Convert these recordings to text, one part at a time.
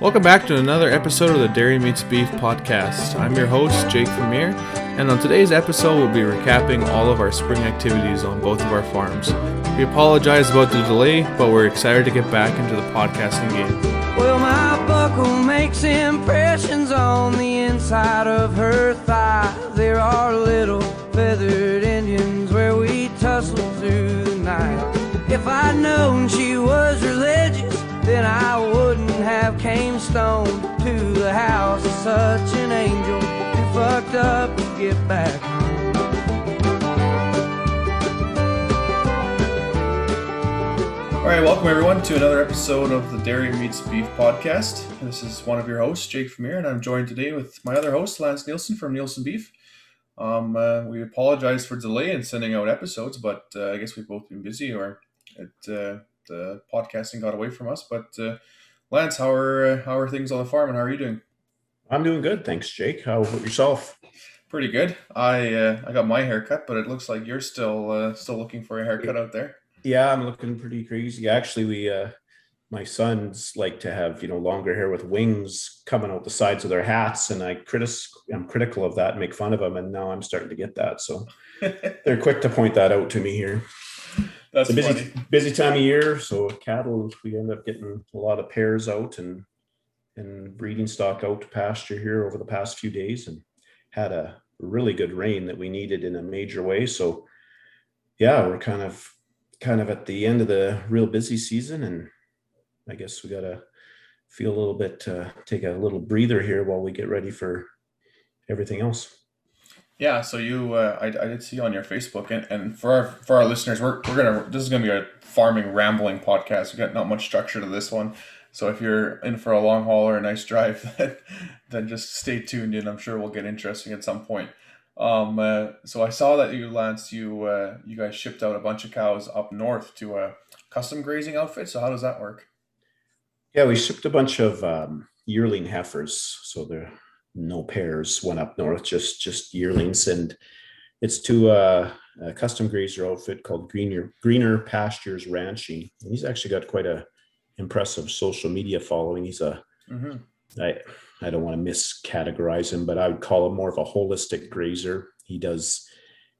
Welcome back to another episode of the Dairy Meets Beef podcast. I'm your host, Jake Vermeer, and on today's episode, we'll be recapping all of our spring activities on both of our farms. We apologize about the delay, but we're excited to get back into the podcasting game. Well, my buckle makes impressions on the inside of her thigh. There are little feathered Indians where we tussle through the night. If I'd known she was religious, then I wouldn't have came stone to the house of such an angel. Too fucked up to get back. All right, welcome everyone to another episode of the Dairy Meets Beef podcast. This is one of your hosts, Jake Vermeer, and I'm joined today with my other host, Lance Nielsen from Nielsen Beef. Um, uh, we apologize for delay in sending out episodes, but uh, I guess we've both been busy or it, uh, the podcasting got away from us. But uh, Lance, how are uh, how are things on the farm, and how are you doing? I'm doing good, thanks, Jake. How about yourself? Pretty good. I uh, I got my haircut, but it looks like you're still uh, still looking for a haircut out there. Yeah, I'm looking pretty crazy. Actually, we uh my sons like to have, you know, longer hair with wings coming out the sides of their hats and I critic I'm critical of that and make fun of them and now I'm starting to get that. So they're quick to point that out to me here. That's it's a busy funny. busy time of year, so cattle we end up getting a lot of pairs out and and breeding stock out to pasture here over the past few days and had a really good rain that we needed in a major way. So yeah, we're kind of kind of at the end of the real busy season and I guess we gotta feel a little bit uh, take a little breather here while we get ready for everything else. Yeah, so you, uh, I, I did see on your Facebook, and, and for our for our listeners, we're, we're gonna this is gonna be a farming rambling podcast. We got not much structure to this one, so if you're in for a long haul or a nice drive, then then just stay tuned in. I'm sure we'll get interesting at some point. Um, uh, so I saw that you, Lance, you uh, you guys shipped out a bunch of cows up north to a custom grazing outfit. So how does that work? Yeah, we shipped a bunch of um, yearling heifers, so there no pairs went up north, just just yearlings, and it's to a, a custom grazer outfit called Greener Greener Pastures Ranching. And he's actually got quite a impressive social media following. He's a Mm-hmm. I I don't want to miscategorize him, but I would call him more of a holistic grazer. He does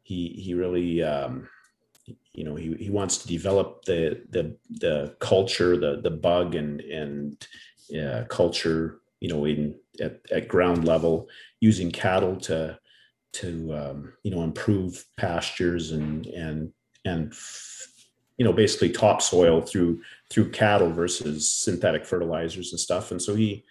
he he really um, you know he, he wants to develop the the the culture, the the bug and and uh, culture you know in at, at ground level using cattle to to um, you know improve pastures and and and you know basically topsoil through through cattle versus synthetic fertilizers and stuff. And so he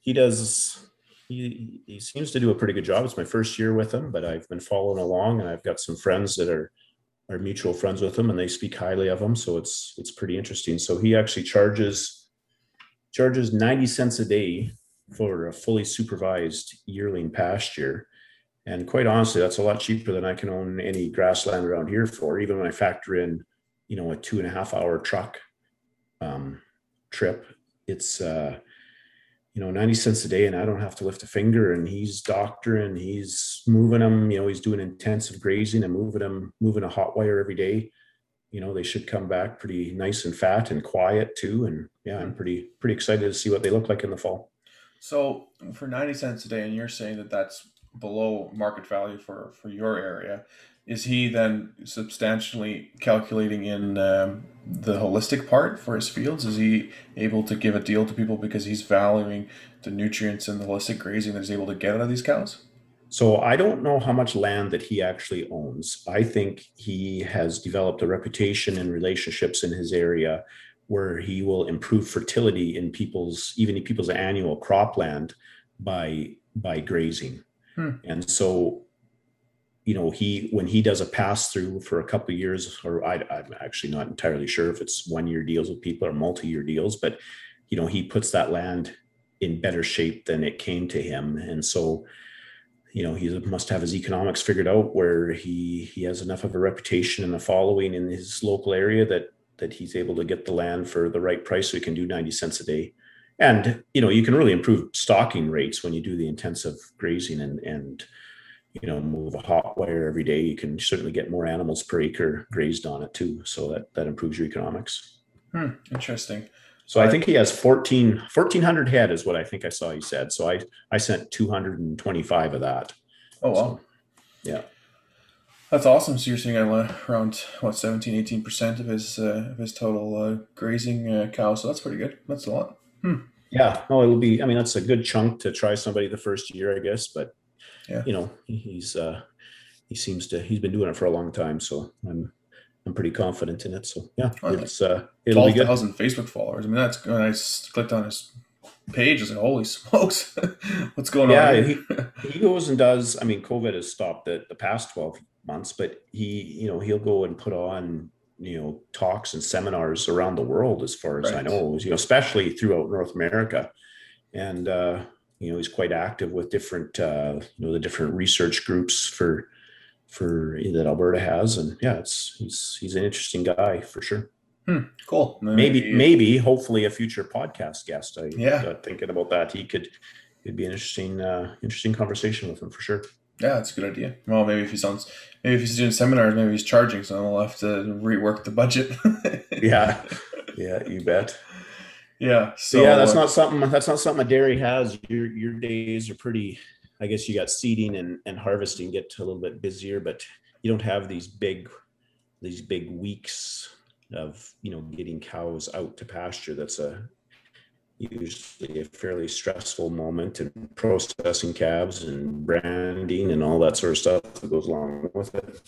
he does he, he seems to do a pretty good job. It's my first year with him but i've been following along and i've got some friends that are are mutual friends with him and they speak highly of him. So it's it's pretty interesting. So he actually charges charges 90 cents a day for a fully supervised yearling pasture. And quite honestly that's a lot cheaper than i can own any grassland around here for even when i factor in you know a two and a half hour truck um, trip. It's uh you know 90 cents a day and i don't have to lift a finger and he's doctoring he's moving them you know he's doing intensive grazing and moving them moving a hot wire every day. You know they should come back pretty nice and fat and quiet too. And yeah i'm pretty pretty excited to see what they look like in the fall So for ninety cents a day, and you're saying that that's below market value for for your area, is he then substantially calculating in um, the holistic part for his fields? Is he able to give a deal to people because he's valuing the nutrients and the holistic grazing that he's able to get out of these cows? So I don't know how much land that he actually owns. I think he has developed a reputation and relationships in his area where he will improve fertility in people's even in people's annual cropland by by grazing. Hmm. And so you know he when he does a pass through for a couple of years or I, i'm actually not entirely sure if it's one year deals with people or multi-year deals but you know he puts that land in better shape than it came to him and so you know he must have his economics figured out where he he has enough of a reputation and a following in his local area that that he's able to get the land for the right price so he can do 90 cents a day and you know you can really improve stocking rates when you do the intensive grazing and and you know move a hot wire every day you can certainly get more animals per acre grazed on it too so that that improves your economics Hmm, interesting. So I think he has 14, 1400 head is what I think I saw he said. So I, I sent 225 of that. Oh, wow. So, yeah. That's awesome. So you're seeing around what 17, 18 percent of his uh, of his total uh, grazing uh, cows. So that's pretty good. That's a lot. Hmm. Yeah. No, it'll be. I mean, that's a good chunk to try somebody the first year, I guess. But Yeah. you know, he's uh, he seems to he's been doing it for a long time. So I'm I'm pretty confident in it. So yeah, it's uh, it'll be Twelve good. thousand Facebook followers. I mean, that's when I clicked on his page. I was like, holy smokes, what's going Yeah, on? he, he goes and does. I mean, COVID has stopped the, the past twelve months, but he, you know, he'll go and put on, you know, talks and seminars around the world, as far as I know, you know, especially throughout North America, and uh, you know, he's quite active with different, uh, you know, the different research groups for for that Alberta has, and yeah, it's he's he's an interesting guy for sure. cool. Maybe maybe hopefully a future podcast guest. I Yeah. got thinking about that. He could. It'd be an interesting, uh, interesting conversation with him for sure. Yeah, that's a good idea. Well, maybe if he's on, maybe if he's doing seminars, maybe he's charging, so I'll have to rework the budget. Yeah, yeah, you bet. yeah. So So yeah, that's uh, not something. That's not something a dairy has. Your your days are pretty. I guess you got seeding and, and harvesting get a little bit busier, but you don't have these big these big weeks of you know getting cows out to pasture. That's a usually a fairly stressful moment and processing calves and branding and all that sort of stuff that goes along with it.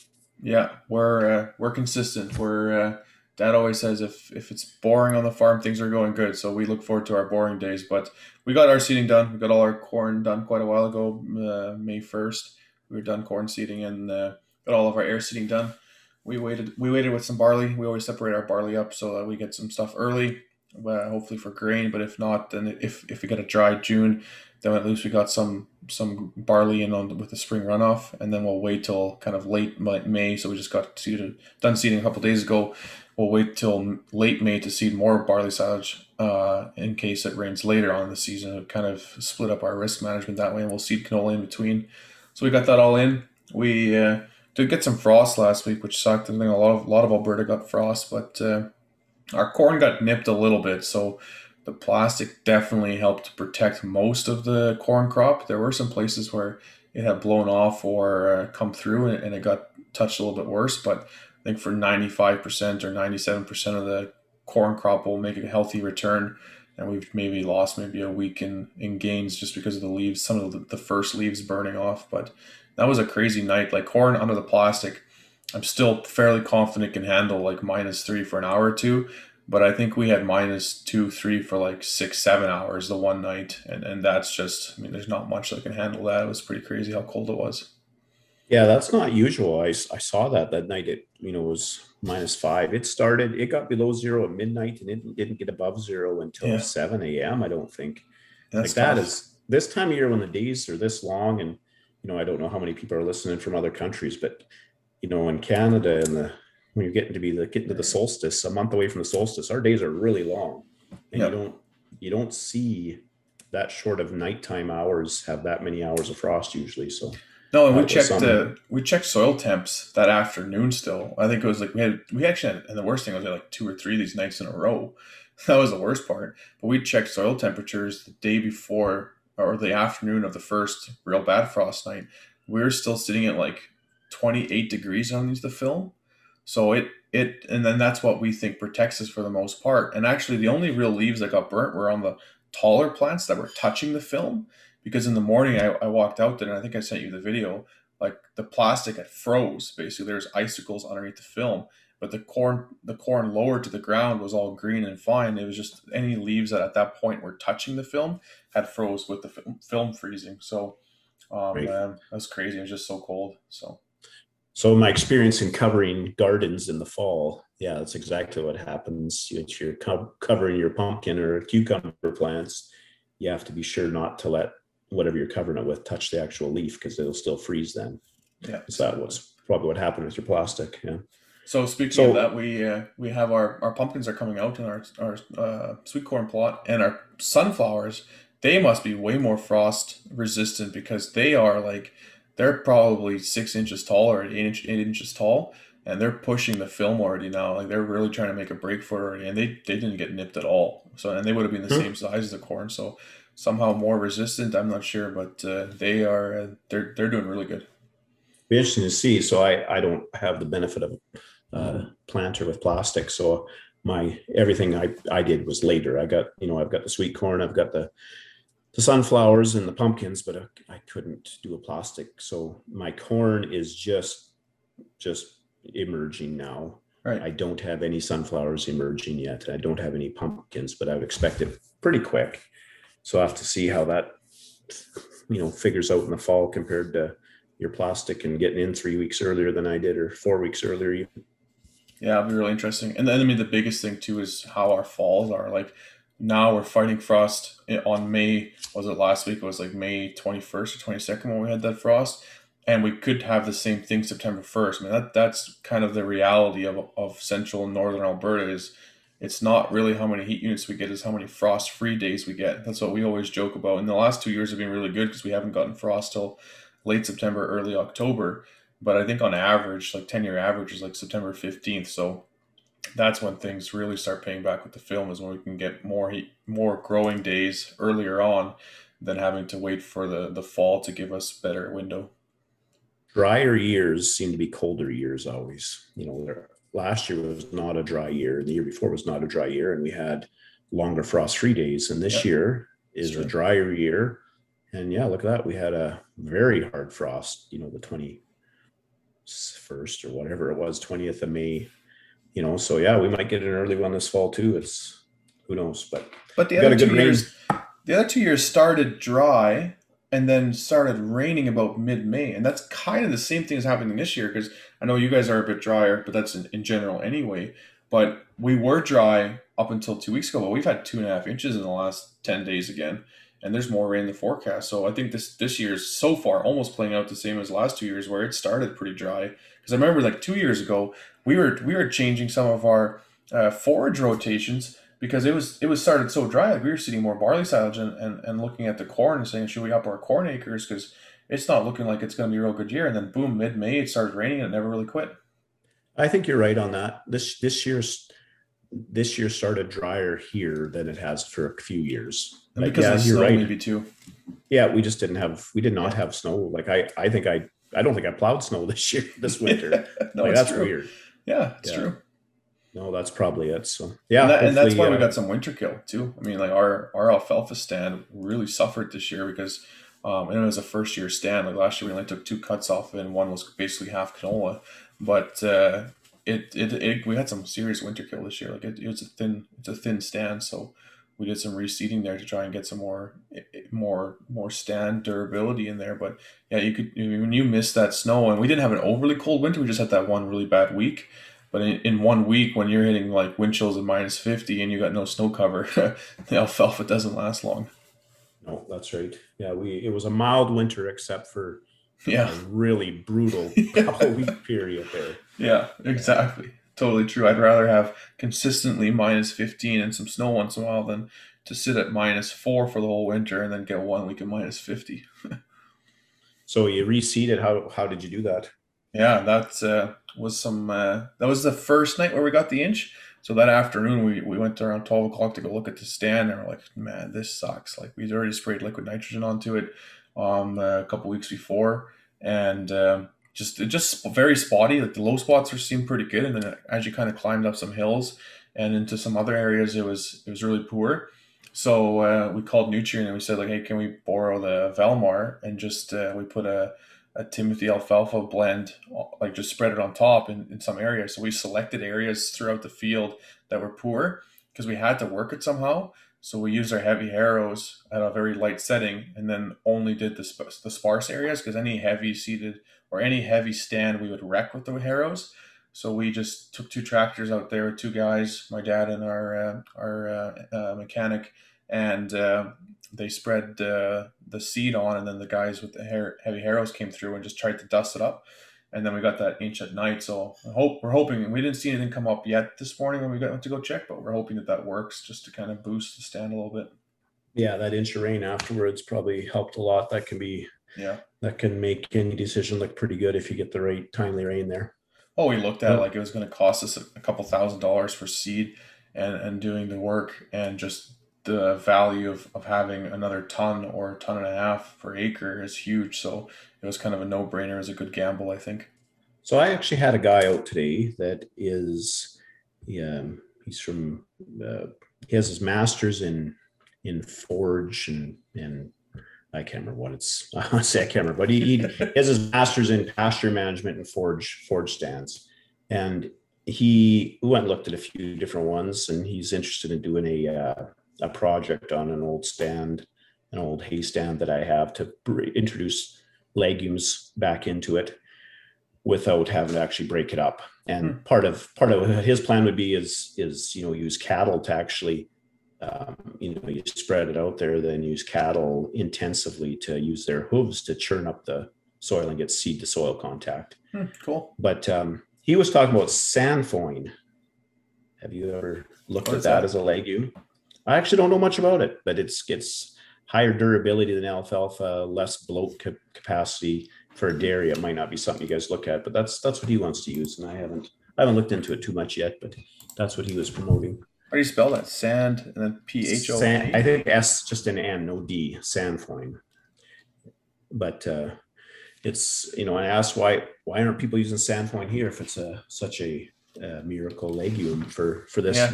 Yeah, we're uh, we're consistent. We're uh, Dad always says if if it's boring on the farm, things are going good. So we look forward to our boring days. But we got our seeding done. We got all our corn done quite a while ago, uh, May first. We were done corn seeding and uh, got all of our air seeding done. We waited. We waited with some barley. We always separate our barley up so that we get some stuff early, uh, hopefully for grain. But if not, then if if we get a dry June, then at least we got some some barley in on with the spring runoff, and then we'll wait till kind of late May. So we just got seeded, done seeding a couple days ago. We'll wait till late May to seed more barley silage uh, in case it rains later on in the season. It kind of split up our risk management that way, and we'll seed canola in between. So we got that all in. We uh, did get some frost last week, which sucked. I think a lot of a lot of Alberta got frost, but uh, our corn got nipped a little bit. So the plastic definitely helped protect most of the corn crop. There were some places where it had blown off or uh, come through and, and it got touched a little bit worse. But I think for 95% or 97% of the corn crop will make a healthy return. And we've maybe lost maybe a week in, in gains just because of the leaves, some of the, the first leaves burning off. But that was a crazy night. Like corn under the plastic, I'm still fairly confident can handle like minus three for an hour or two but I think we had minus two, three for like six, seven hours the one night, and and that's just, I mean, there's not much that can handle that. It was pretty crazy how cold it was. Yeah, that's not usual. I, I saw that that night. It you know was minus five. It started. It got below zero at midnight, and it didn't get above zero until Yeah. seven a.m. I don't think. That's like that tough. is this time of year when the days are this long, and you know I don't know how many people are listening from other countries, but you know in Canada and the when you're getting to be the getting to the solstice, a month away from the solstice, our days are really long, and Yeah. you don't you don't see that short of nighttime hours have that many hours of frost usually. So No, and we checked something. uh, we checked soil temps that afternoon. Still, I think it was like we had we actually had, and the worst thing was we had like two or three of these nights in a row. That was the worst part. But we checked soil temperatures the day before or the afternoon of the first real bad frost night. We were still sitting at like twenty eight degrees underneath the film. So it it and then that's what we think protects us for the most part. And actually, the only real leaves that got burnt were on the taller plants that were touching the film because in the morning I, I walked out there and I think I sent you the video. Like the plastic had froze. Basically, there's icicles underneath the film, but the corn the corn lower to the ground was all green and fine. It was just any leaves that at that point were touching the film had froze with the film, film freezing. So um, man, that was crazy. It was just so cold. So So my experience in covering gardens in the fall, yeah, that's exactly what happens. If you're co- covering your pumpkin or cucumber plants, you have to be sure not to let whatever you're covering it with touch the actual leaf because it'll still freeze then. yeah. So that was probably what happened with your plastic. Yeah. So speaking So- of that, we uh, we have our, our pumpkins are coming out in our our uh, sweet corn plot and our sunflowers. They must be way more frost resistant because they are like they're probably six inches tall or eight, inch, eight inches tall, and they're pushing the film already now. Like they're really trying to make a break for it already, and they they didn't get nipped at all. So and they would have been the Hmm. same size as the corn. So somehow more resistant. I'm not sure, but uh, they are uh, they're they're doing really good. Be interesting to see. So I I don't have the benefit of uh, planter with plastic, so my everything I I did was later. I got you know I've got the sweet corn, I've got the the sunflowers and the pumpkins, but I, I couldn't do a plastic. So my corn is just just emerging now. Right. I don't have any sunflowers emerging yet. I don't have any pumpkins, but I would expect it pretty quick. So I have to see how that you know figures out in the fall compared to your plastic and getting in three weeks earlier than I did or four weeks earlier. even. Yeah, it'll be really interesting. And then I mean the biggest thing too is how our falls are. Like now we're fighting frost on May. Was it last week? It was like May twenty first or twenty second when we had that frost, and we could have the same thing September first. I mean that that's kind of the reality of of central and northern Alberta is. It's not really how many heat units we get; is how many frost-free days we get. That's what we always joke about. And the last two years have been really good because we haven't gotten frost till late September, early October but I think on average, like 10 year average is like September 15th. So that's when things really start paying back with the film is when we can get more heat, more growing days earlier on than having to wait for the, the fall to give us better window. Drier years seem to be colder years always. You know, last year was not a dry year. The year before was not a dry year, and we had longer frost-free days. And this Yeah. year is a drier year. And yeah, look at that. We had a very hard frost. You know, the twenty first or whatever it was, twentieth of May. You know, so yeah, we might get an early one this fall too. It's who knows, but But the other two rain. years, the other two years started dry and then started raining about mid May, and that's kind of the same thing as happening this year. Because I know you guys are a bit drier, but that's in, in general anyway. But we were dry up until two weeks ago, but we've had two and a half inches in the last ten days again, and there's more rain in the forecast. So I think this this year's so far almost playing out the same as last two years, where it started pretty dry. Because I remember like two years ago, we were we were changing some of our uh, forage rotations because it was it was started so dry. Like we were seeding more barley silage and, and, and looking at the corn and saying, should we up our corn acres? Because it's not looking like it's going to be a real good year. And then boom, mid May it started raining and it never really quit. I think you're right on that. This this year's this year started drier here than it has for a few years. And Like, because yeah, you're right. maybe too. Yeah, we just didn't have we did not have snow. Like I I think I I don't think I plowed snow this year this winter. no, like that's true. weird. Yeah, it's Yeah. true. No, that's probably it. So yeah, and, that, and that's why we uh, got some winter kill too. I mean, like our our alfalfa stand really suffered this year because um, and it was a first year stand. Like last year, we only took two cuts off and one was basically half canola. But uh, it, it it we had some serious winter kill this year. Like it, it was a thin it's a thin stand, so we did some reseeding there to try and get some more more more stand durability in there. But yeah, you could when you miss that snow, and we didn't have an overly cold winter. We just had that one really bad week. But in, in one week, when you're hitting like wind chills of minus 50 and you got no snow cover, the alfalfa doesn't last long. No, that's right. Yeah, we it was a mild winter except for Yeah, a really brutal couple week period there. yeah, exactly. Totally true. I'd rather have consistently minus 15 and some snow once in a while than to sit at minus four for the whole winter and then get one week of minus 50. So you reseeded. How how did you do that? Yeah, that uh, was some. Uh, that was the first night where we got the inch. So that afternoon, we, we went around twelve o'clock to go look at the stand, and we're like, "Man, this sucks!" Like we'd already sprayed liquid nitrogen onto it um, a couple weeks before, and um, just just very spotty. Like the low spots were seemed pretty good, and then as you kind of climbed up some hills and into some other areas, it was it was really poor. So uh, we called Nutrien and we said like, "Hey, can we borrow the Valmar?" And just uh, we put a a Timothy alfalfa blend, like just spread it on top in, in some areas. So we selected areas throughout the field that were poor because we had to work it somehow. So we used our heavy harrows at a very light setting and then only did the, sp- the sparse areas because any heavy seated or any heavy stand we would wreck with the harrows. So we just took two tractors out there, two guys, my dad and our uh, our uh, uh, mechanic, and uh, they spread uh, the seed on, and then the guys with the hair, heavy harrows came through and just tried to dust it up, and then we got that inch at night. So I hope we're hoping we didn't see anything come up yet this morning when we got went to go check, but we're hoping that that works just to kind of boost the stand a little bit. Yeah, that inch of rain afterwards probably helped a lot. That can be Yeah. That can make any decision look pretty good if you get the right timely rain there. Oh, we looked at it like it was going to cost us a, a couple thousand dollars for seed and, and doing the work and just the value of, of having another ton or ton and a half per acre is huge. So it was kind of a no brainer as a good gamble, I think. So I actually had a guy out today that is, yeah, he's from, uh, he has his master's in in forage and and I can't remember what it's. I say I can't remember, but he, he has his master's in pasture management and forage forage stands, and he went and looked at a few different ones, and he's interested in doing a uh, a project on an old stand, an old hay stand that I have to introduce legumes back into it without having to actually break it up. And hmm. part of part of his plan would be is is you know use cattle to actually um, you know you spread it out there, then use cattle intensively to use their hooves to churn up the soil and get seed to soil contact. Hmm, cool. But um, he was talking about sainfoin. Have you ever looked what at that, that as a legume? I actually don't know much about it, but it's gets higher durability than alfalfa, less bloat capacity for a dairy. It might not be something you guys look at, but that's that's what he wants to use, and I haven't I haven't looked into it too much yet, but that's what he was promoting. How do you spell that? Sand and then P H O. I think S just an N, no D. Sainfoin. But uh, it's you know I asked why why aren't people using sainfoin here if it's a such a, a miracle legume for for this. Yeah.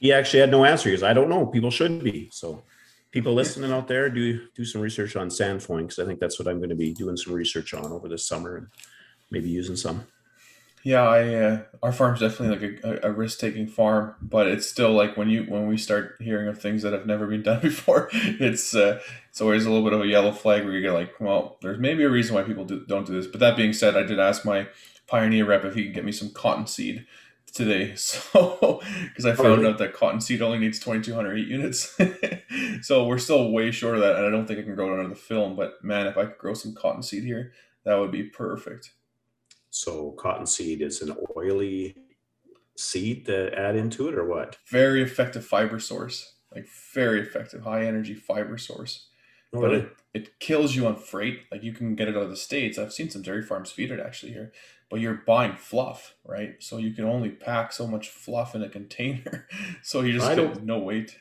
He actually had no answer. He goes, I don't know. People should be. So people listening out there, do do some research on sainfoin because I think that's what I'm going to be doing some research on over this summer and maybe using some. Yeah, I uh, our farm's definitely like a, a risk taking farm, but it's still like when you when we start hearing of things that have never been done before, it's uh, it's always a little bit of a yellow flag where you get like, well, there's maybe a reason why people do, don't do this. But that being said, I did ask my pioneer rep if he could get me some cottonseed today, so because I found oh, out that cottonseed only needs 2,200 heat units, so we're still way short of that, and I don't think I can grow it under the film. But man, if I could grow some cottonseed here, that would be perfect. So cottonseed is an oily seed to add into it, or what? Very effective fiber source, like very effective, high energy fiber source. Oh, but really? it, it kills you on freight. Like you can get it out of the states. I've seen some dairy farms feed it actually here, but you're buying fluff, right? So you can only pack so much fluff in a container. so you just I get no weight.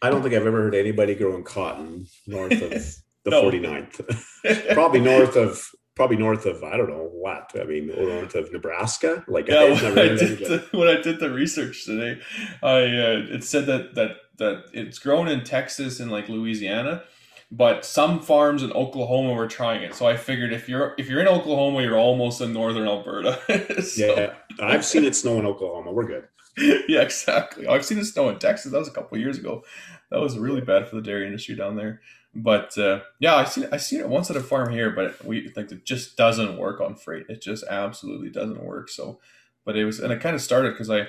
I don't think I've ever heard anybody growing cotton north of the no. 49th. Probably north of probably north of I don't know what. I mean, north of Nebraska. Like yeah, when I, did the, when I did the research today, I uh, it said that that that it's grown in Texas and like Louisiana, but some farms in Oklahoma were trying it. So I figured if you're if you're in Oklahoma, you're almost in northern Alberta. so. Yeah, I've seen it snow in Oklahoma. We're good. yeah, exactly. I've seen it snow in Texas. That was a couple years ago. That was really bad for the dairy industry down there. But uh, yeah, I seen I seen it once at a farm here, but we like it just doesn't work on freight. It just absolutely doesn't work. So, but it was and it kind of started because I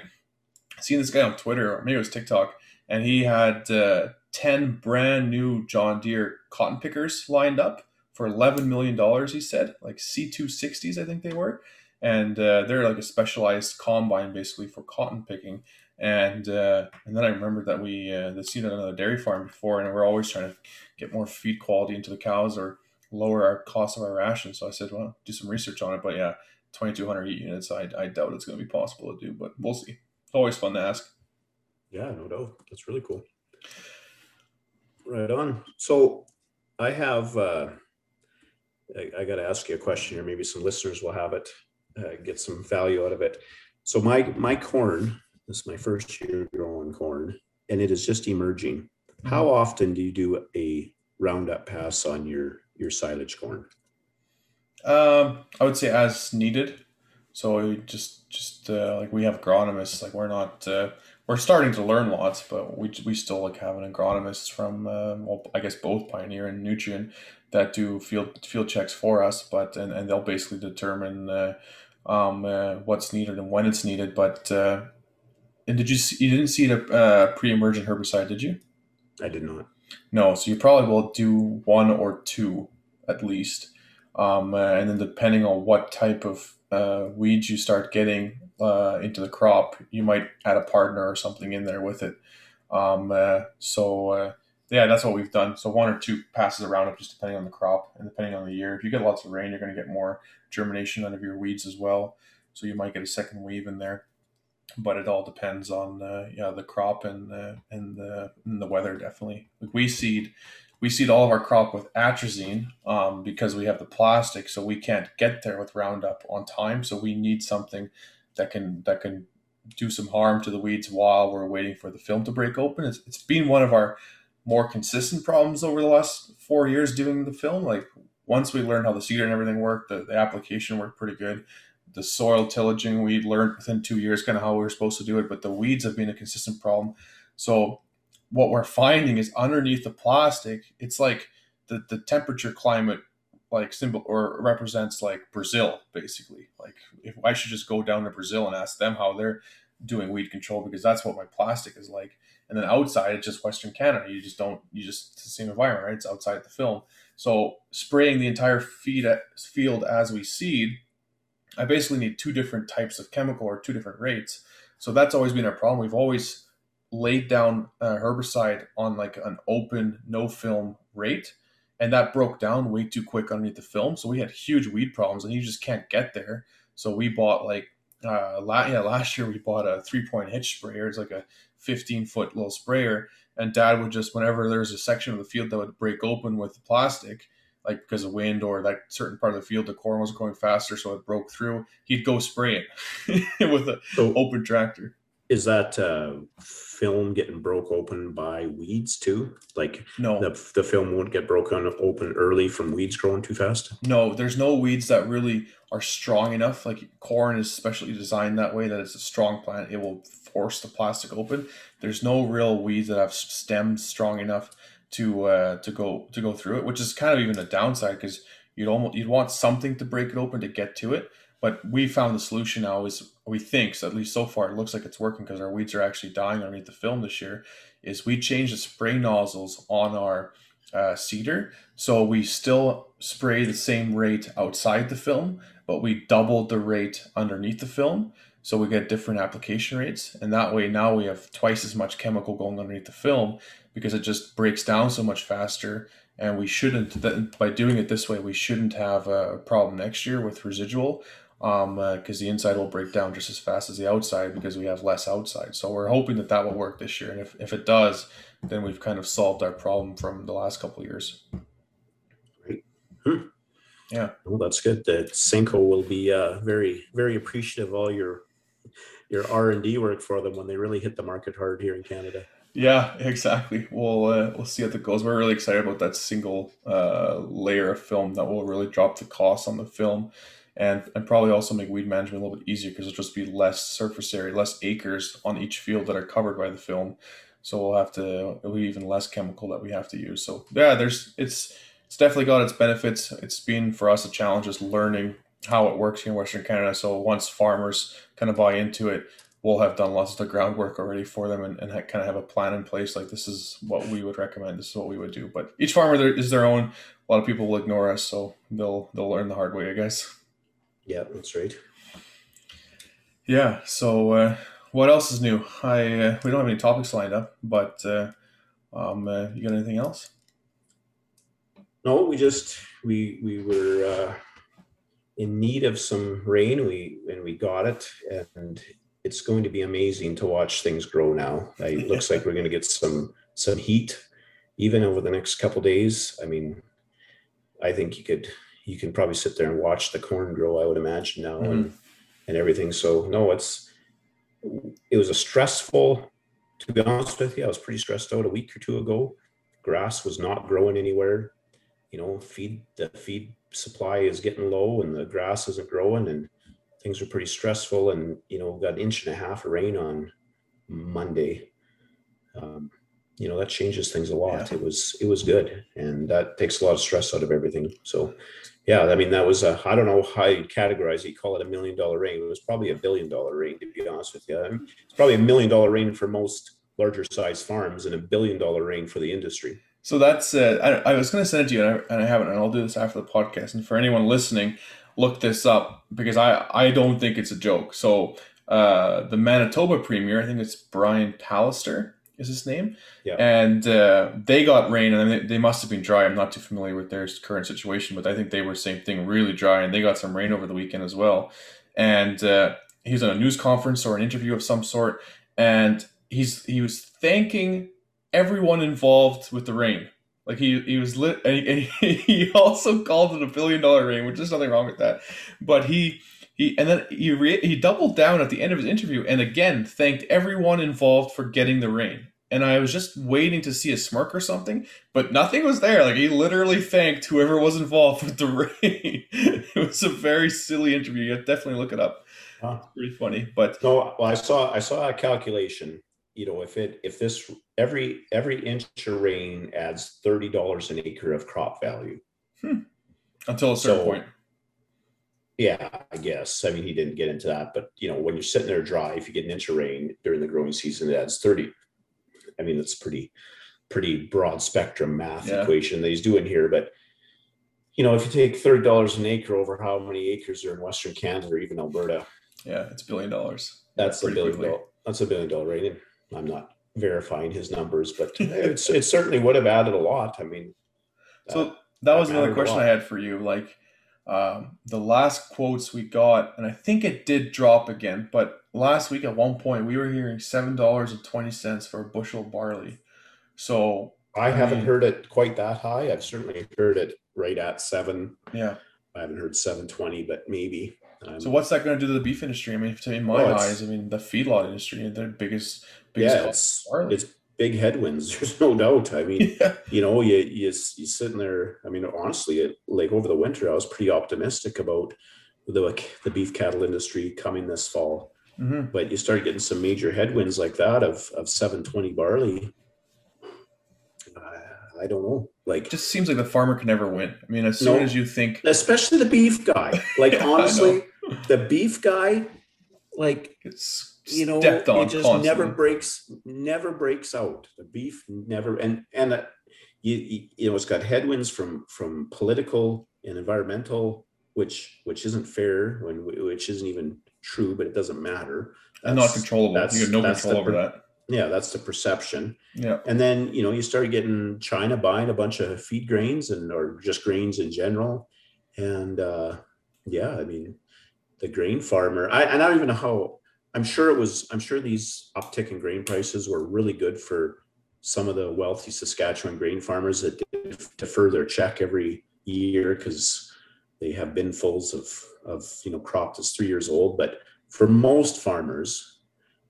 seen this guy on Twitter or maybe it was TikTok, and he had uh, ten brand new John Deere cotton pickers lined up for eleven million dollars. He said like C two sixties, I think they were, and uh, they're like a specialized combine basically for cotton picking and uh, and then I remembered that we uh, seen it on another dairy farm before, and we're always trying to get more feed quality into the cows or lower our cost of our ration. So I said, well, do some research on it. But yeah, 2,200 heat units, I, I doubt it's going to be possible to do, but we'll see. It's always fun to ask. Yeah, no doubt. That's really cool. Right on. So I have, uh, I, I got to ask you a question here. Maybe some listeners will have it, uh, get some value out of it. So my my corn this is my first year growing corn, and it is just emerging. How mm-hmm. often do you do a roundup pass on your your silage corn? Um, I would say as needed. So just just uh, like we have agronomists, like we're not uh, we're starting to learn lots, but we we still like have an agronomist from uh, well, I guess both Pioneer and Nutrien that do field field checks for us, but and, and they'll basically determine uh, um, uh, what's needed and when it's needed. But uh, and did you see, you didn't see the uh, pre-emergent herbicide, did you? I did not. No, so you probably will do one or two at least, um, uh, and then depending on what type of uh, weeds you start getting uh, into the crop, you might add a partner or something in there with it. Um, uh, so uh, yeah, that's what we've done. So one or two passes around up, just depending on the crop and depending on the year. If you get lots of rain, you're going to get more germination out of your weeds as well. so you might get a second wave in there. But it all depends on uh, yeah the crop and uh, and the and the weather definitely. Like we seed we seed all of our crop with atrazine um, because we have the plastic, so we can't get there with Roundup on time. So we need something that can that can do some harm to the weeds while we're waiting for the film to break open. It's, it's been one of our more consistent problems over the last four years doing the film. Like once we learned how the seeder and everything worked, the, the application worked pretty good. The soil tillaging we learned within two years kind of how we were supposed to do it, but the weeds have been a consistent problem. So what we're finding is underneath the plastic, it's like the, the temperature climate like symbol or represents like Brazil basically. Like if I should just go down to Brazil and ask them how they're doing weed control because that's what my plastic is like. And then outside it's just Western Canada. You just don't you just it's the same environment, right? It's outside the film. So spraying the entire feed at, field as we seed, I basically need two different types of chemical or two different rates. So that's always been our problem. We've always laid down a herbicide on like an open no film rate and that broke down way too quick underneath the film so we had huge weed problems and you just can't get there so we bought like uh yeah last year we bought a three point hitch sprayer it's like a 15 foot little sprayer and dad would just whenever there's a section of the field that would break open with the plastic like because of wind or that certain part of the field the corn was going faster so it broke through he'd go spray it with an So open tractor is that uh, film getting broke open by weeds too? Like no the, the film won't get broken open early from weeds growing too fast? No, there's no weeds that really are strong enough. Like corn is specially designed that way that it's a strong plant. It will force the plastic open. There's no real weeds that have stems strong enough to uh, to go to go through it, which is kind of even a downside because you'd almost you'd want something to break it open to get to it. But we found the solution now is we think so at least so far it looks like it's working because our weeds are actually dying underneath the film this year. Is we changed the spray nozzles on our uh, seeder, so we still spray the same rate outside the film, but we doubled the rate underneath the film, so we get different application rates, and that way now we have twice as much chemical going underneath the film because it just breaks down so much faster. And we shouldn't, that, by doing it this way, we shouldn't have a problem next year with residual um because the inside will break down just as fast as the outside because we have less outside so we're hoping that that will work this year and if, if it does then we've kind of solved our problem from the last couple of years Great. Yeah. Well, that's good. That Samco will be uh, very, very appreciative of all your your R and D work for them when they really hit the market hard here in Canada. yeah exactly. We'll uh, we'll see how that goes. We're really excited about that single uh layer of film that will really drop the cost on the film and and probably also make weed management a little bit easier because it'll just be less surface area less acres on each field that are covered by the film. So we'll have to it'll be even less chemical that we have to use. So yeah there's it's it's definitely got its benefits. It's been for us a challenge just learning how it works here in western canada so once farmers kind of buy into it we'll have done lots of the groundwork already for them and, and ha- kind of have a plan in place like this is what we would recommend this is what we would do but each farmer there is their own a lot of people will ignore us so they'll they'll learn the hard way i guess Yeah, that's right. Yeah. So, uh, what else is new? I uh, we don't have any topics lined up, but uh, um, uh, you got anything else? No, we just we we were uh, in need of some rain. We and we got it, and it's going to be amazing to watch things grow now. It looks like we're going to get some some heat even over the next couple days. I mean, I think you could you can probably sit there and watch the corn grow. I would imagine now and mm-hmm. and everything. So no, it's it was a stressful. To be honest with you, I was pretty stressed out a week or two ago. Grass was not growing anywhere. You know, feed the feed supply is getting low and the grass isn't growing and things are pretty stressful. And you know, got an inch and a half of rain on Monday. Um, you know that changes things a lot. Yeah. It was it was good, and that takes a lot of stress out of everything. So, yeah, I mean that was a I don't know how you categorize it. You call it a million dollar rain. It was probably a billion dollar rain to be honest with you. I mean, it's probably a million dollar rain for most larger size farms and a billion dollar rain for the industry. So that's uh, I, I was going to send it to you, and I, and I haven't, and I'll do this after the podcast. And for anyone listening, look this up because I I don't think it's a joke. So uh, the Manitoba premier, I think it's Brian Pallister is his name, Yeah. and uh, they got rain, and they, they must have been dry. I'm not too familiar with their current situation, but I think they were same thing, really dry, and they got some rain over the weekend as well. and uh, he was on a news conference or an interview of some sort, and he's he was thanking everyone involved with the rain. Like he he was lit, and he, and he also called it a billion dollar rain, which is nothing wrong with that. But he he and then he re, he doubled down at the end of his interview and again thanked everyone involved for getting the rain. And I was just waiting to see a smirk or something, but nothing was there. Like he literally thanked whoever was involved with the rain. it was a very silly interview. You definitely look it up. Huh. Pretty funny, but no. Well, I saw I saw a calculation you know, if it if this every every inch of rain adds thirty dollars an acre of crop value. Hmm. Until a certain so, point. Yeah, I guess. I mean, he didn't get into that, but you know, when you're sitting there dry, if you get an inch of rain during the growing season, it adds thirty. I mean, it's pretty pretty broad spectrum math yeah. equation that he's doing here, but you know, if you take thirty dollars an acre over how many acres are in Western Canada or even Alberta, yeah, it's billion dollars. That's a billion dollar. That's a billion dollar rating. I'm not verifying his numbers, but it's it certainly would have added a lot. I mean, so that was another question I had for you. Like um, the last quotes we got, and I think it did drop again, but last week at one point we were hearing seven dollars and twenty cents for a bushel of barley. So I, I haven't mean, heard it quite that high. I've certainly heard it right at seven. Yeah, I haven't heard seven twenty, but maybe. Um, so what's that going to do to the beef industry? I mean, in my well, eyes, I mean, the feedlot industry, their biggest yeah, it's, it's big headwinds. There's no doubt. I mean, yeah. you know, you you you sitting there. I mean, honestly, it, like over the winter, I was pretty optimistic about the the beef cattle industry coming this fall. Mm-hmm. But you start getting some major headwinds like that of of 720 barley. I don't know. Like, it just seems like the farmer can never win. I mean, as soon no, as you think, especially the beef guy. Like, yeah, honestly, the beef guy, like, it's you know, it just constantly. never breaks, never breaks out. The beef never, and and uh, you, you know, it's got headwinds from from political and environmental, which which isn't fair, when which isn't even true, but it doesn't matter. That's, and not controllable. you have no control over that. Yeah, that's the perception. Yeah. And then, you know, you start getting China buying a bunch of feed grains and or just grains in general. And uh yeah, I mean, the grain farmer, I, I don't even know how I'm sure it was, I'm sure these uptick in grain prices were really good for some of the wealthy Saskatchewan grain farmers that defer their check every year because they have binfuls of, of, you know, crop that's three years old. But for most farmers,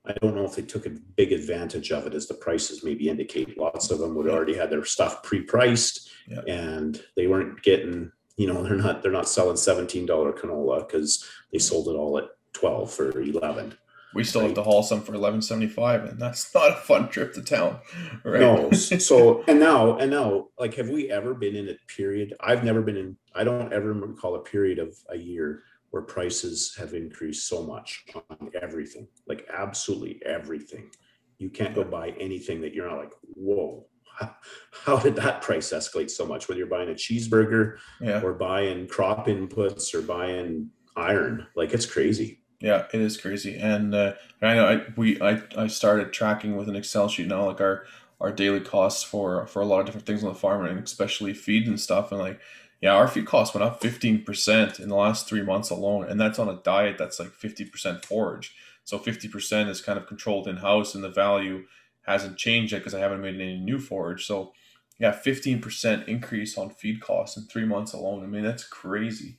I don't know if they took a big advantage of it as the prices maybe indicate. Lots of them would already had their stuff pre-priced yeah. and they weren't getting, you know, they're not, they're not selling $17 canola because they sold it all at 12 or 11 we still right. have to haul some for eleven seventy five, and that's not a fun trip to town. Right? No. so and now and now, like, have we ever been in a period? I've never been in. I don't ever recall a period of a year where prices have increased so much on everything, like absolutely everything. You can't go buy anything that you're not like, whoa, how, did that price escalate so much? Whether you're buying a cheeseburger yeah. or buying crop inputs or buying iron, like it's crazy. Yeah, it is crazy, and uh, I know I we I, I started tracking with an Excel sheet now, like our our daily costs for for a lot of different things on the farm, and especially feed and stuff, and like yeah, our feed costs went up fifteen percent in the last three months alone, and that's on a diet that's like fifty percent forage. So fifty percent is kind of controlled in house, and the value hasn't changed yet because I haven't made any new forage. So yeah, fifteen percent increase on feed costs in three months alone. I mean that's crazy.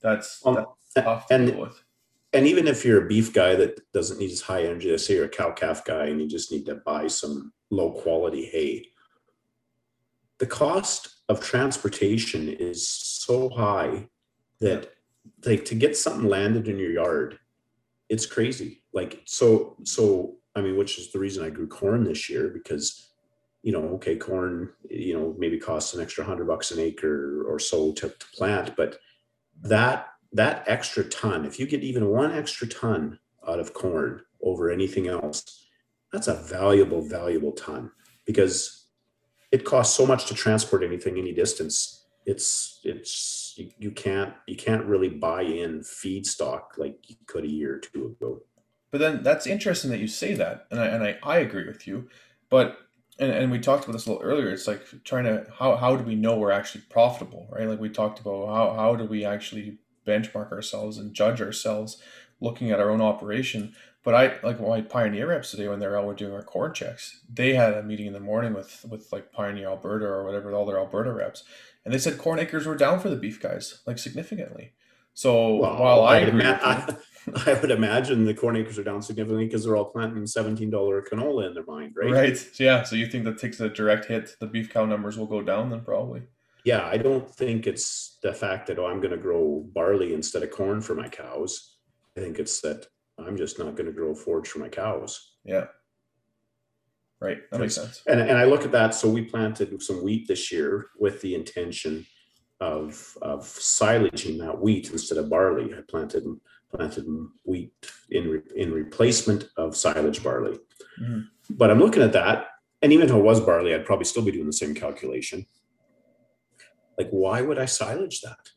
That's, um, tough to and, deal with and even if you're a beef guy that doesn't need as high energy, let's say you're a cow calf guy and you just need to buy some low quality hay, the cost of transportation is so high that like to get something landed in your yard, it's crazy. Like so so I mean, which is the reason I grew corn this year because you know, okay, corn, you know, maybe costs an extra hundred bucks an acre or so to, to plant, but that that extra ton, if you get even one extra ton out of corn over anything else, that's a valuable, valuable ton because it costs so much to transport anything any distance. It's it's you, you can't you can't really buy in feedstock like you could a year or two ago. But then that's interesting that you say that, and I and I, I agree with you. But and, and we talked about this a little earlier. It's like trying to how how do we know we're actually profitable, right? Like we talked about how how do we actually benchmark ourselves and judge ourselves looking at our own operation. But I like my Pioneer reps today when they're out doing our corn checks. They had a meeting in the morning with with like Pioneer Alberta or whatever, all their Alberta reps, and they said corn acres were down for the beef guys, like significantly. So Well, while I agree ima- I, I would imagine the corn acres are down significantly because they're all planting seventeen dollar canola in their mind, right? right, yeah. So you think that takes a direct hit? The beef cow numbers will go down then probably. Yeah, I don't think it's the fact that oh, I'm going to grow barley instead of corn for my cows. I think it's that I'm just not going to grow forage for my cows. Yeah. Right. That makes sense. And, and I look at that. So we planted some wheat this year with the intention of of silaging that wheat instead of barley. I planted planted wheat in re, in replacement of silage barley. Mhm. But I'm looking at that, and even if it was barley, I'd probably still be doing the same calculation. Like, why would I silage that?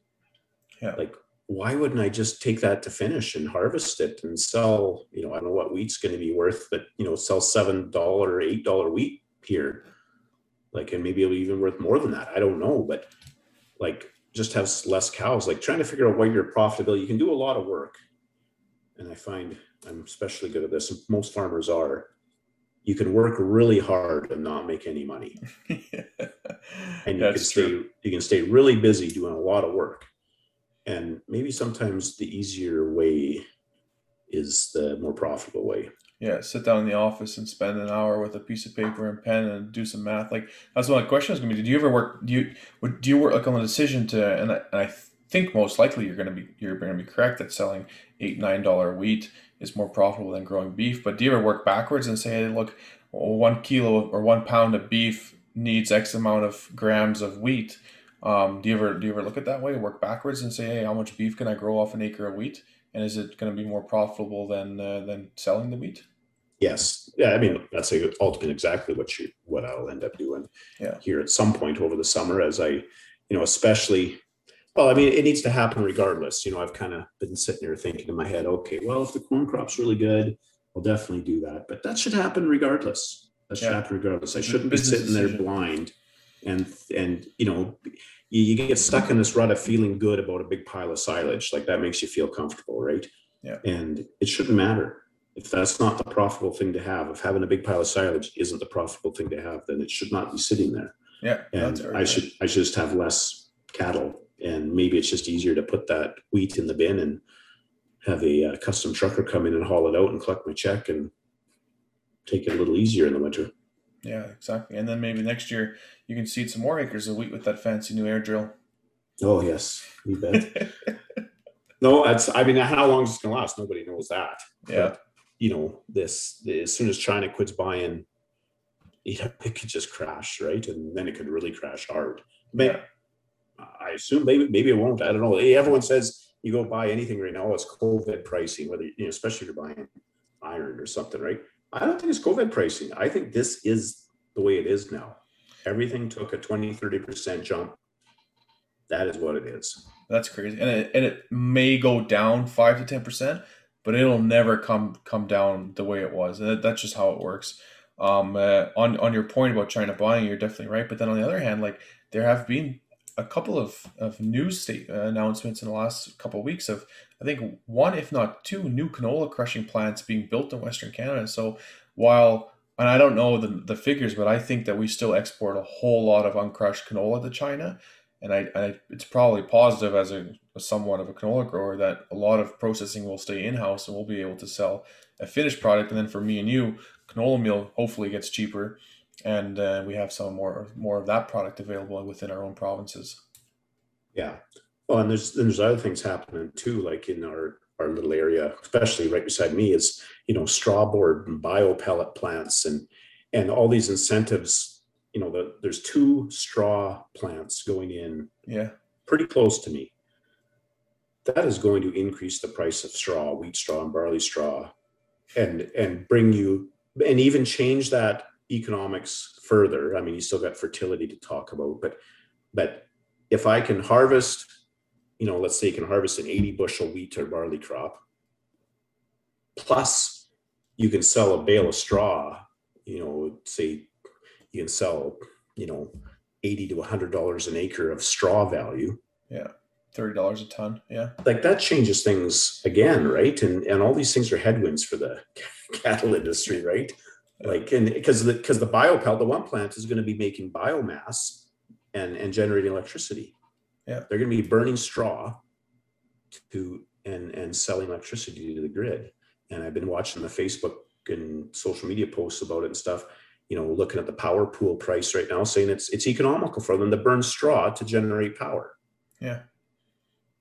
Yeah. Like, why wouldn't I just take that to finish and harvest it and sell? You know, I don't know what wheat's going to be worth, but you know, sell seven dollar, eight dollar wheat here. Like, and maybe it'll be even worth more than that. I don't know, but like, just have less cows. Like, trying to figure out what your profitability. You can do a lot of work, and I find I'm especially good at this. and Most farmers are. You can work really hard and not make any money and you can stay true. you can stay really busy doing a lot of work and maybe sometimes the easier way is the more profitable way Yeah, sit down in the office and spend an hour with a piece of paper and pen and do some math. Like that's what my question is going to be. Did you ever work? Do you would do you work like on the decision to? And I, and I think most likely you're going to be you're going to be correct that selling eight nine dollar wheat is more profitable than growing beef. But do you ever work backwards and say, hey, look, one kilo or one pound of beef needs X amount of grams of wheat? Um, do you ever do you ever look at that way? Work backwards and say, hey, how much beef can I grow off an acre of wheat? And is it going to be more profitable than uh, than selling the wheat? yes yeah i mean that's a- ultimately exactly what you what i'll end up doing Yeah. here at some point over the summer as i you know especially well i mean it needs to happen regardless you know i've kind of been sitting here thinking in my head okay well if the corn crop's really good i'll definitely do that but that should happen regardless. That should Yeah. happen regardless. I shouldn't be sitting there blind and and you know you, you get stuck in this rut of feeling good about a big pile of silage like that makes you feel comfortable right? Yeah. and it shouldn't matter. If that's not the profitable thing to have if having a big pile of silage isn't the profitable thing to have then it should not be sitting there. Yeah, and i should i should just have less cattle and maybe it's just easier to put that wheat in the bin and have a uh, custom trucker come in and haul it out and collect my check and take it a little easier in the winter. Yeah, exactly. And then maybe next year you can seed some more acres of wheat with that fancy new air drill. oh yes. You bet. No that's i mean how long is going to last? Nobody knows that. Yeah, you know this as soon as china quits buying you know, it could just crash right? And then it could really crash hard. Yeah. I assume maybe maybe it won't i don't know everyone says you go buy anything right now it's covid pricing whether you know especially if you're buying iron or something right i don't think it's covid pricing i think this is the way it is now everything took a 20 30% jump that is what it is that's crazy. And it, and it may go down five to ten percent, but it'll never come come down the way it was. And that's just how it works. Um, uh, on on your point about China buying, you're definitely right. But then on the other hand, like there have been a couple of, of news state uh, announcements in the last couple of weeks of I think one, if not two, new canola crushing plants being built in Western Canada. So while and I don't know the, the figures, but I think that we still export a whole lot of uncrushed canola to China, and I, I it's probably positive as a, a somewhat of a canola grower that a lot of processing will stay in house and we'll be able to sell a finished product. And then for me and you, canola meal hopefully gets cheaper, and uh, we have some more more of that product available within our own provinces. Yeah. Well, and there's there's other things happening too, like in our our little area, especially right beside me, is you know straw board and bio pellet plants and and all these incentives. You know, the, there's two straw plants going in Yeah, pretty close to me. That is going to increase the price of straw, wheat straw, and barley straw, and and bring you and even change that economics further. I mean, you still got fertility to talk about, but but if I can harvest, you know, let's say you can harvest an 80 bushel wheat or barley crop, plus you can sell a bale of straw, you know, say you can sell, you know, 80 to 100 dollars an acre of straw value. Yeah. thirty dollars a ton. Yeah, like that changes things again, right? And and all these things are headwinds for the cattle industry, right? Like, and because the because the biopelt, the one plant is going to be making biomass and and generating electricity. Yeah, they're going to be burning straw to and and selling electricity to the grid. And I've been watching the Facebook and social media posts about it and stuff. You know, looking at the power pool price right now, saying it's it's economical for them to burn straw to generate power. Yeah,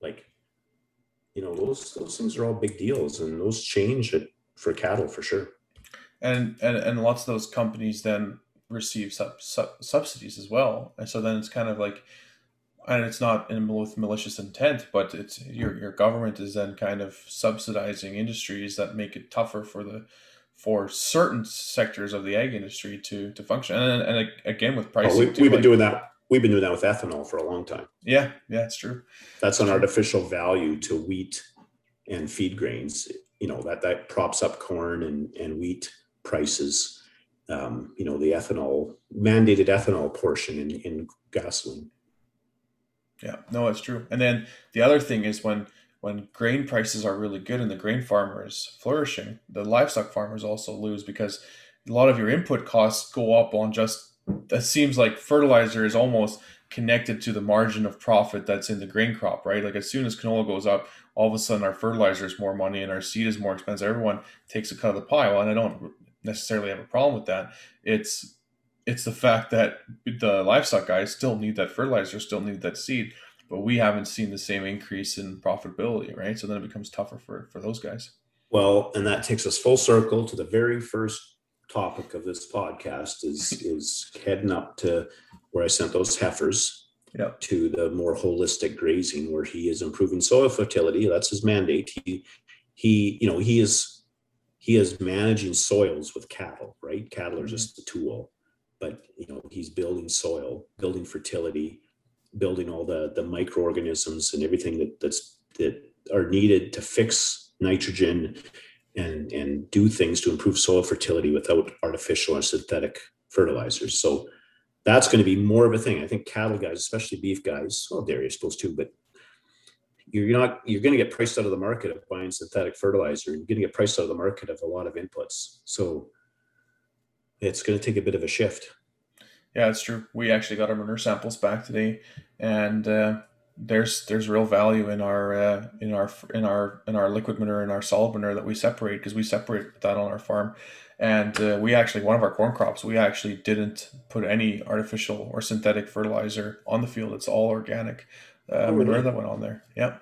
like you know those those things are all big deals, and those change it for cattle for sure. And and and lots of those companies then receive sub, sub, subsidies as well, and so then it's kind of like and it's not in with malicious intent, but it's your your government is then kind of subsidizing industries that make it tougher for the for certain sectors of the egg industry to to function. And, and again with pricing, oh, we, have been like, doing that. We've been doing that with ethanol for a long time. Yeah, yeah, it's true. That's an artificial value to wheat and feed grains. You know that that props up corn and and wheat prices. Um, you know the ethanol mandated ethanol portion in in gasoline. Yeah, no, it's true. And then the other thing is when when grain prices are really good and the grain farmer is flourishing, the livestock farmers also lose because a lot of your input costs go up on just that seems like fertilizer is almost connected to the margin of profit that's in the grain crop, right? Like as soon as canola goes up, all of a sudden our fertilizer is more money and our seed is more expensive. Everyone takes a cut of the pie. Well, and I don't necessarily have a problem with that. It's it's the fact that the livestock guys still need that fertilizer, still need that seed, but we haven't seen the same increase in profitability, right? So then it becomes tougher for for those guys. Well, and that takes us full circle to the very first topic of this podcast is is heading up to where I sent those heifers yep. to the more holistic grazing where he is improving soil fertility. That's his mandate. He he, you know, he is he is managing soils with cattle, right? Cattle are just mm-hmm. the tool but you know he's building soil building fertility building all the the microorganisms and everything that that's that are needed to fix nitrogen and and do things to improve soil fertility without artificial or synthetic fertilizers so that's going to be more of a thing i think cattle guys especially beef guys well dairy i suppose too but you're not you're going to get priced out of the market of buying synthetic fertilizer you're going to get priced out of the market of a lot of inputs so it's going to take a bit of a shift. Yeah, it's true. We actually got our manure samples back today, and uh, there's there's real value in our uh, in our in our in our liquid manure and our solid manure that we separate because we separate that on our farm, and uh, we actually one of our corn crops we actually didn't put any artificial or synthetic fertilizer on the field. It's all organic uh, oh, manure really? that went on there. Yeah.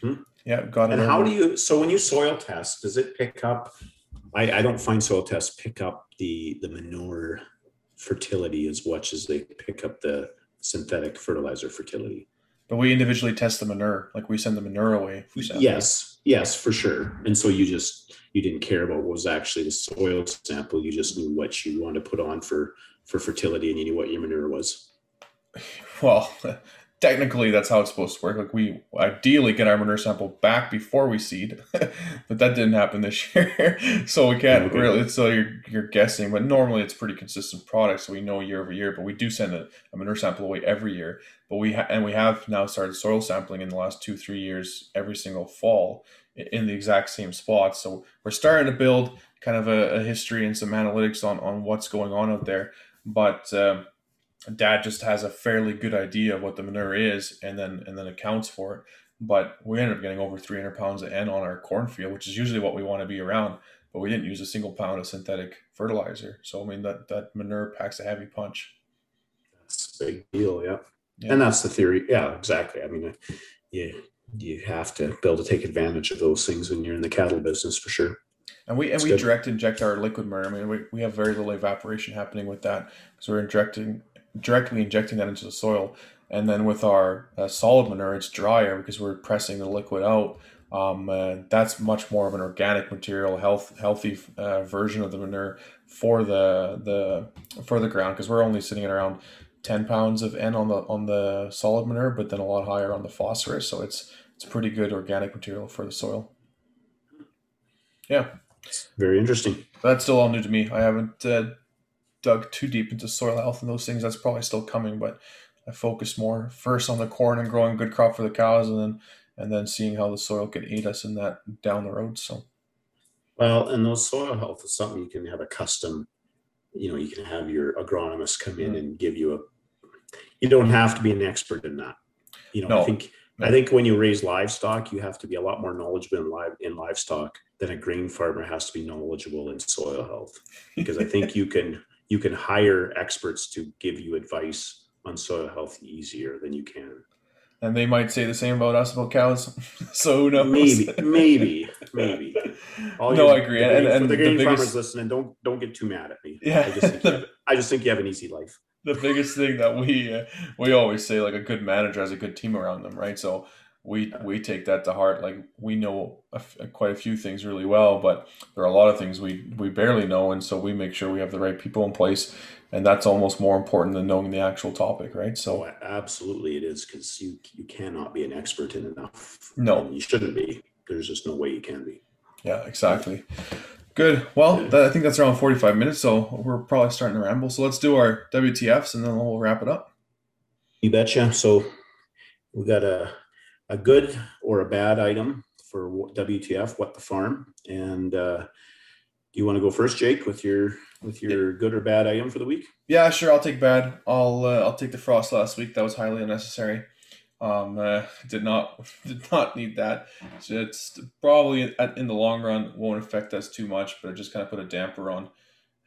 Hmm. Yeah, got it. And how do you? So when you soil test, does it pick up I, I don't find soil tests pick up the the manure fertility as much as they pick up the synthetic fertilizer fertility. But we individually test the manure, like we send the manure away. Yes, yes, for sure. And so you just you didn't care about what was actually the soil sample. You just knew what you wanted to put on for for fertility, and you knew what your manure was. Well, technically that's how it's supposed to work. Like we ideally get our manure sample back before we seed, but that didn't happen this year. so we can't okay. really. So you're you're guessing, but normally it's pretty consistent product, so we know year over year. But we do send a, a manure sample away every year. But we ha- and we have now started soil sampling in the last two three years every single fall in the exact same spot. So we're starting to build kind of a, a history and some analytics on on what's going on out there, but. Um, dad just has a fairly good idea of what the manure is and then and then accounts for it. But we ended up getting over 300 pounds of n on our cornfield which is usually what we want to be around but we didn't use a single pound of synthetic fertilizer. So i mean that that manure packs a heavy punch. That's a big deal yeah, yeah. and that's the theory yeah exactly. I mean uh, yeah you have to be able to take advantage of those things when you're in the cattle business for sure. And we and we direct inject our liquid manure. I mean, we, we have very little evaporation happening with that because we're injecting directly injecting that into the soil. And then with our uh, solid manure, it's drier because we're pressing the liquid out. Um, uh, that's much more of an organic material, health healthy uh, version of the manure for the the for the ground because we're only sitting at around ten pounds of N on the on the solid manure, but then a lot higher on the phosphorus. So it's it's pretty good organic material for the soil. Yeah, very interesting. That's still all new to me. I haven't uh, dug too deep into soil health and those things. That's probably still coming, but I focus more first on the corn and growing good crop for the cows, and then and then seeing how the soil can aid us in that down the road. So, well, and those soil health is something you can have a custom. You know, you can have your agronomist come in mm. and give you a. You don't have to be an expert in that. You know, no. I think I think when you raise livestock, you have to be a lot more knowledgeable in live in livestock than a grain farmer has to be knowledgeable in soil health. Because I think you can you can hire experts to give you advice on soil health easier than you can. And they might say the same about us about cows. so who knows? Maybe, maybe, maybe. All no, I agree. The, and, and the grain biggest... farmers listening, don't don't get too mad at me. Yeah, I just think you have, I just think you have an easy life the biggest thing that we uh, we always say like a good manager has a good team around them, right? So we we take that to heart. Like we know quite a few things really well, but there are a lot of things we we barely know, and so we make sure we have the right people in place, and that's almost more important than knowing the actual topic, right? So oh, absolutely, it is because you you cannot be an expert in enough. No, you shouldn't be. There's just no way you can be. Yeah, exactly. Good. Well, that, I think that's around 45 minutes, so we're probably starting to ramble. So let's do our WTFs and then we'll wrap it up. You betcha. So we got a, a good or a bad item for WTF, what the farm. And uh, do you want to go first, Jake, with your with your good or bad item for the week? Yeah, sure. I'll take bad. I'll uh, I'll take the frost last week. That was highly unnecessary. Um, uh, did not did not need that. So it's probably in the long run won't affect us too much, but it just kind of put a damper on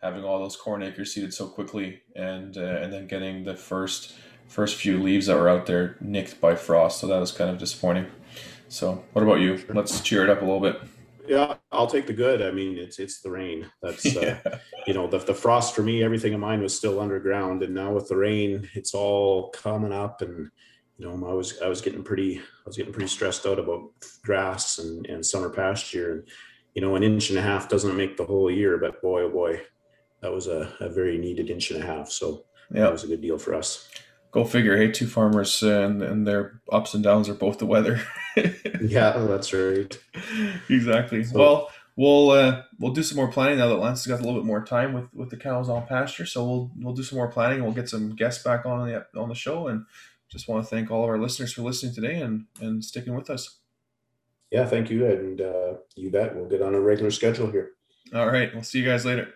having all those corn acres seeded so quickly, and uh, and then getting the first first few leaves that were out there nicked by frost. So that was kind of disappointing. So what about you? Let's cheer it up a little bit. Yeah, I'll take the good. I mean, it's it's the rain. That's uh, yeah. you know the the frost for me. Everything of mine was still underground, and now with the rain, it's all coming up and you know, I was I was getting pretty I was getting pretty stressed out about grass and, and summer pasture. And you know, an inch and a half doesn't make the whole year, but boy oh boy, that was a, a very needed inch and a half. So yeah, that was a good deal for us. Go figure. Hey, two farmers uh, and, and their ups and downs are both the weather. yeah, that's right. Exactly. So, well, we'll uh, we'll do some more planning now that Lance has got a little bit more time with, with the cows on pasture. So we'll we'll do some more planning. and We'll get some guests back on the on the show and just want to thank all of our listeners for listening today and, and sticking with us. Yeah, thank you. And uh, you bet we'll get on a regular schedule here. All right. We'll see you guys later.